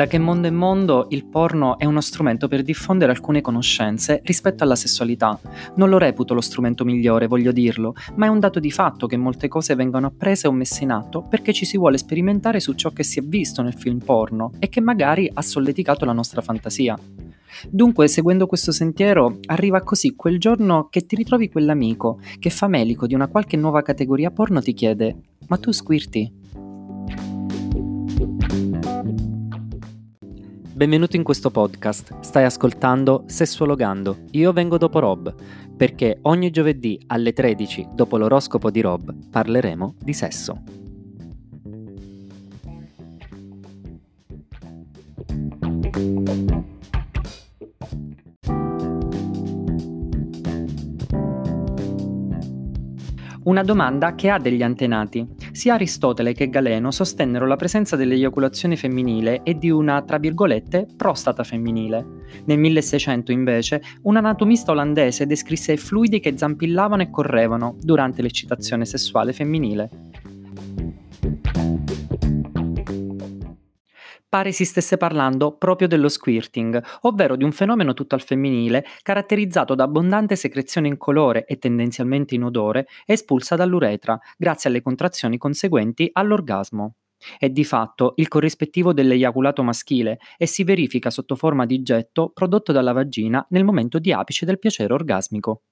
Da che mondo è mondo, il porno è uno strumento per diffondere alcune conoscenze rispetto alla sessualità. Non lo reputo lo strumento migliore, voglio dirlo, ma è un dato di fatto che molte cose vengono apprese o messe in atto perché ci si vuole sperimentare su ciò che si è visto nel film porno e che magari ha solleticato la nostra fantasia. Dunque, seguendo questo sentiero, arriva così quel giorno che ti ritrovi quell'amico che famelico di una qualche nuova categoria porno ti chiede: Ma tu squirti? Benvenuto in questo podcast. Stai ascoltando Sessuologando. Io vengo dopo Rob, perché ogni giovedì alle 13, dopo l'oroscopo di Rob, parleremo di sesso. Una domanda che ha degli antenati. Sia Aristotele che Galeno sostennero la presenza dell'eiaculazione femminile e di una, tra virgolette, prostata femminile. Nel 1600, invece, un anatomista olandese descrisse fluidi che zampillavano e correvano durante l'eccitazione sessuale femminile. Pare si stesse parlando proprio dello squirting, ovvero di un fenomeno tutto al femminile caratterizzato da abbondante secrezione incolore e tendenzialmente inodore espulsa dall'uretra, grazie alle contrazioni conseguenti all'orgasmo. È di fatto il corrispettivo dell'eiaculato maschile e si verifica sotto forma di getto prodotto dalla vagina nel momento di apice del piacere orgasmico.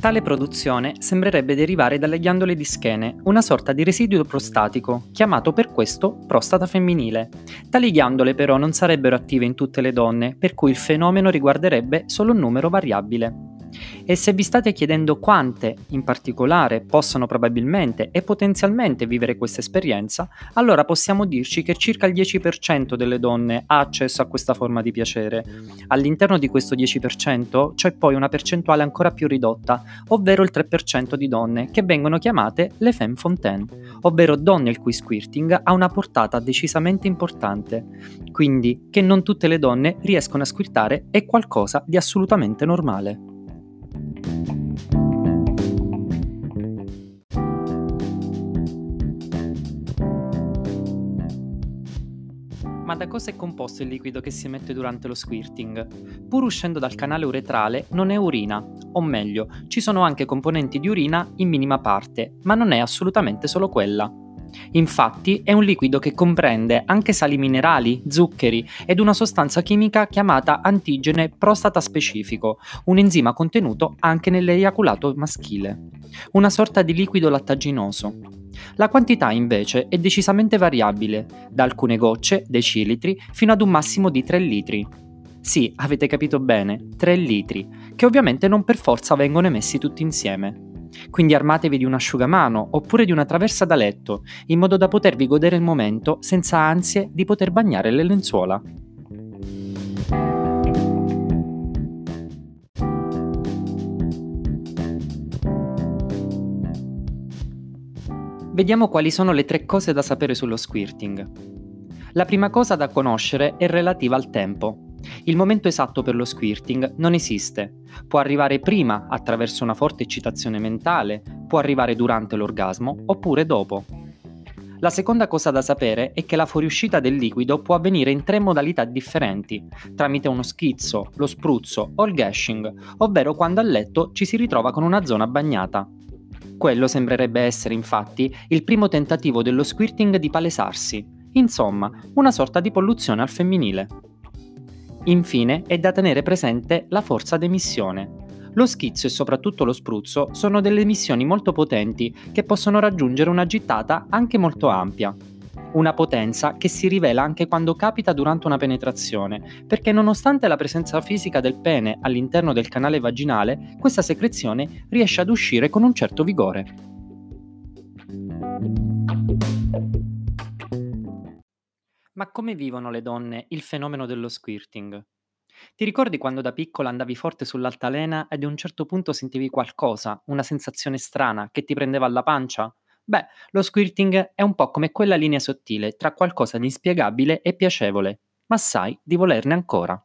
Tale produzione sembrerebbe derivare dalle ghiandole di schene, una sorta di residuo prostatico, chiamato per questo prostata femminile. Tali ghiandole però non sarebbero attive in tutte le donne, per cui il fenomeno riguarderebbe solo un numero variabile. E se vi state chiedendo quante, in particolare, possono probabilmente e potenzialmente vivere questa esperienza, allora possiamo dirci che circa il 10% delle donne ha accesso a questa forma di piacere. All'interno di questo 10% c'è poi una percentuale ancora più ridotta, ovvero il 3% di donne, che vengono chiamate le femme fontaine, ovvero donne il cui squirting ha una portata decisamente importante. Quindi, che non tutte le donne riescono a squirtare è qualcosa di assolutamente normale. Ma da cosa è composto il liquido che si emette durante lo squirting? Pur uscendo dal canale uretrale non è urina, o meglio, ci sono anche componenti di urina in minima parte, ma non è assolutamente solo quella. Infatti è un liquido che comprende anche sali minerali, zuccheri ed una sostanza chimica chiamata antigene prostata specifico, un enzima contenuto anche nell'eiaculato maschile. Una sorta di liquido lattaginoso. La quantità invece è decisamente variabile, da alcune gocce, decilitri, fino ad un massimo di 3 litri. Sì, avete capito bene, 3 litri, che ovviamente non per forza vengono emessi tutti insieme. Quindi armatevi di un asciugamano oppure di una traversa da letto, in modo da potervi godere il momento senza ansie di poter bagnare le lenzuola. Vediamo quali sono le tre cose da sapere sullo squirting. La prima cosa da conoscere è relativa al tempo. Il momento esatto per lo squirting non esiste. Può arrivare prima attraverso una forte eccitazione mentale, può arrivare durante l'orgasmo oppure dopo. La seconda cosa da sapere è che la fuoriuscita del liquido può avvenire in tre modalità differenti, tramite uno schizzo, lo spruzzo o il gashing, ovvero quando a letto ci si ritrova con una zona bagnata. Quello sembrerebbe essere infatti il primo tentativo dello squirting di palesarsi, insomma, una sorta di polluzione al femminile. Infine è da tenere presente la forza d'emissione. Lo schizzo e soprattutto lo spruzzo sono delle emissioni molto potenti che possono raggiungere una gittata anche molto ampia, una potenza che si rivela anche quando capita durante una penetrazione, perché nonostante la presenza fisica del pene all'interno del canale vaginale, questa secrezione riesce ad uscire con un certo vigore. Ma come vivono le donne il fenomeno dello squirting? Ti ricordi quando da piccola andavi forte sull'altalena ed a un certo punto sentivi qualcosa, una sensazione strana che ti prendeva alla pancia? Beh, lo squirting è un po' come quella linea sottile tra qualcosa di inspiegabile e piacevole, ma sai di volerne ancora.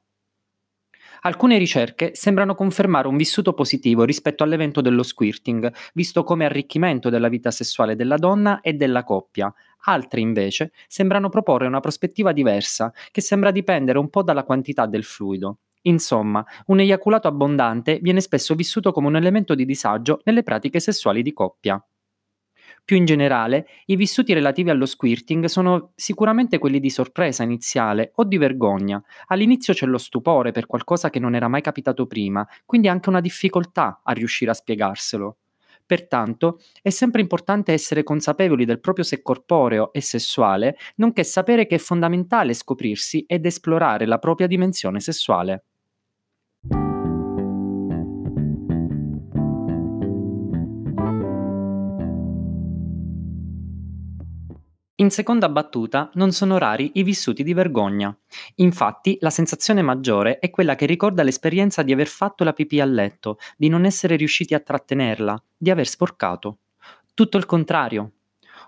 Alcune ricerche sembrano confermare un vissuto positivo rispetto all'evento dello squirting, visto come arricchimento della vita sessuale della donna e della coppia. Altre invece sembrano proporre una prospettiva diversa, che sembra dipendere un po' dalla quantità del fluido. Insomma, un eiaculato abbondante viene spesso vissuto come un elemento di disagio nelle pratiche sessuali di coppia. Più in generale, i vissuti relativi allo squirting sono sicuramente quelli di sorpresa iniziale o di vergogna. All'inizio c'è lo stupore per qualcosa che non era mai capitato prima, quindi anche una difficoltà a riuscire a spiegarselo. Pertanto è sempre importante essere consapevoli del proprio sé corporeo e sessuale, nonché sapere che è fondamentale scoprirsi ed esplorare la propria dimensione sessuale. In seconda battuta non sono rari i vissuti di vergogna. Infatti la sensazione maggiore è quella che ricorda l'esperienza di aver fatto la pipì a letto, di non essere riusciti a trattenerla, di aver sporcato. Tutto il contrario.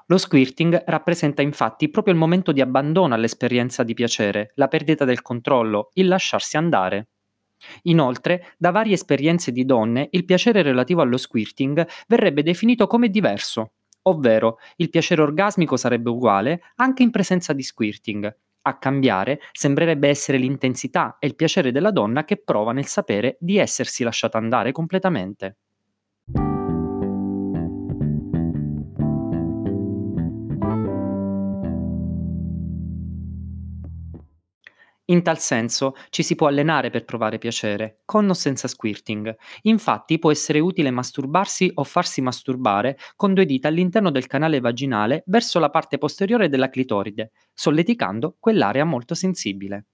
Lo squirting rappresenta infatti proprio il momento di abbandono all'esperienza di piacere, la perdita del controllo, il lasciarsi andare. Inoltre, da varie esperienze di donne, il piacere relativo allo squirting verrebbe definito come diverso, ovvero il piacere orgasmico sarebbe uguale anche in presenza di squirting. A cambiare sembrerebbe essere l'intensità e il piacere della donna che prova nel sapere di essersi lasciata andare completamente. In tal senso ci si può allenare per provare piacere, con o senza squirting. Infatti può essere utile masturbarsi o farsi masturbare con due dita all'interno del canale vaginale verso la parte posteriore della clitoride, solleticando quell'area molto sensibile.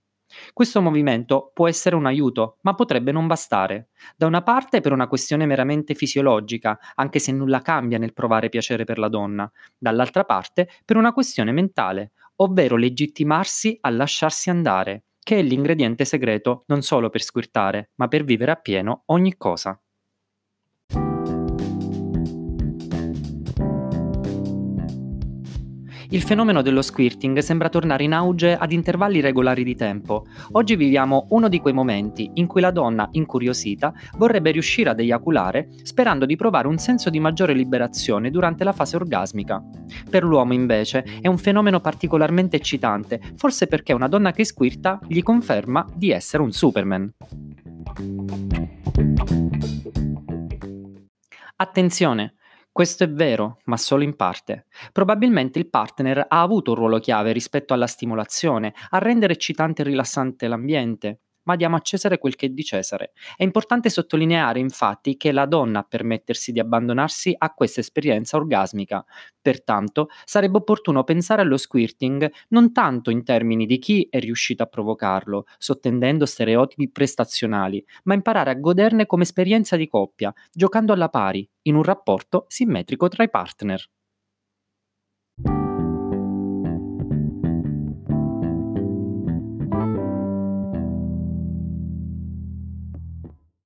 Questo movimento può essere un aiuto, ma potrebbe non bastare. Da una parte per una questione meramente fisiologica, anche se nulla cambia nel provare piacere per la donna, dall'altra parte per una questione mentale, ovvero legittimarsi a lasciarsi andare, che è l'ingrediente segreto non solo per squirtare, ma per vivere appieno ogni cosa. Il fenomeno dello squirting sembra tornare in auge ad intervalli regolari di tempo. Oggi viviamo uno di quei momenti in cui la donna, incuriosita, vorrebbe riuscire ad eiaculare sperando di provare un senso di maggiore liberazione durante la fase orgasmica. Per l'uomo, invece, è un fenomeno particolarmente eccitante, forse perché una donna che squirta gli conferma di essere un Superman. Attenzione! Questo è vero, ma solo in parte. Probabilmente il partner ha avuto un ruolo chiave rispetto alla stimolazione, a rendere eccitante e rilassante l'ambiente, ma diamo a Cesare quel che è di Cesare. È importante sottolineare infatti che la donna a permettersi di abbandonarsi a questa esperienza orgasmica. Pertanto sarebbe opportuno pensare allo squirting non tanto in termini di chi è riuscito a provocarlo, sottendendo stereotipi prestazionali, ma imparare a goderne come esperienza di coppia, giocando alla pari, in un rapporto simmetrico tra i partner.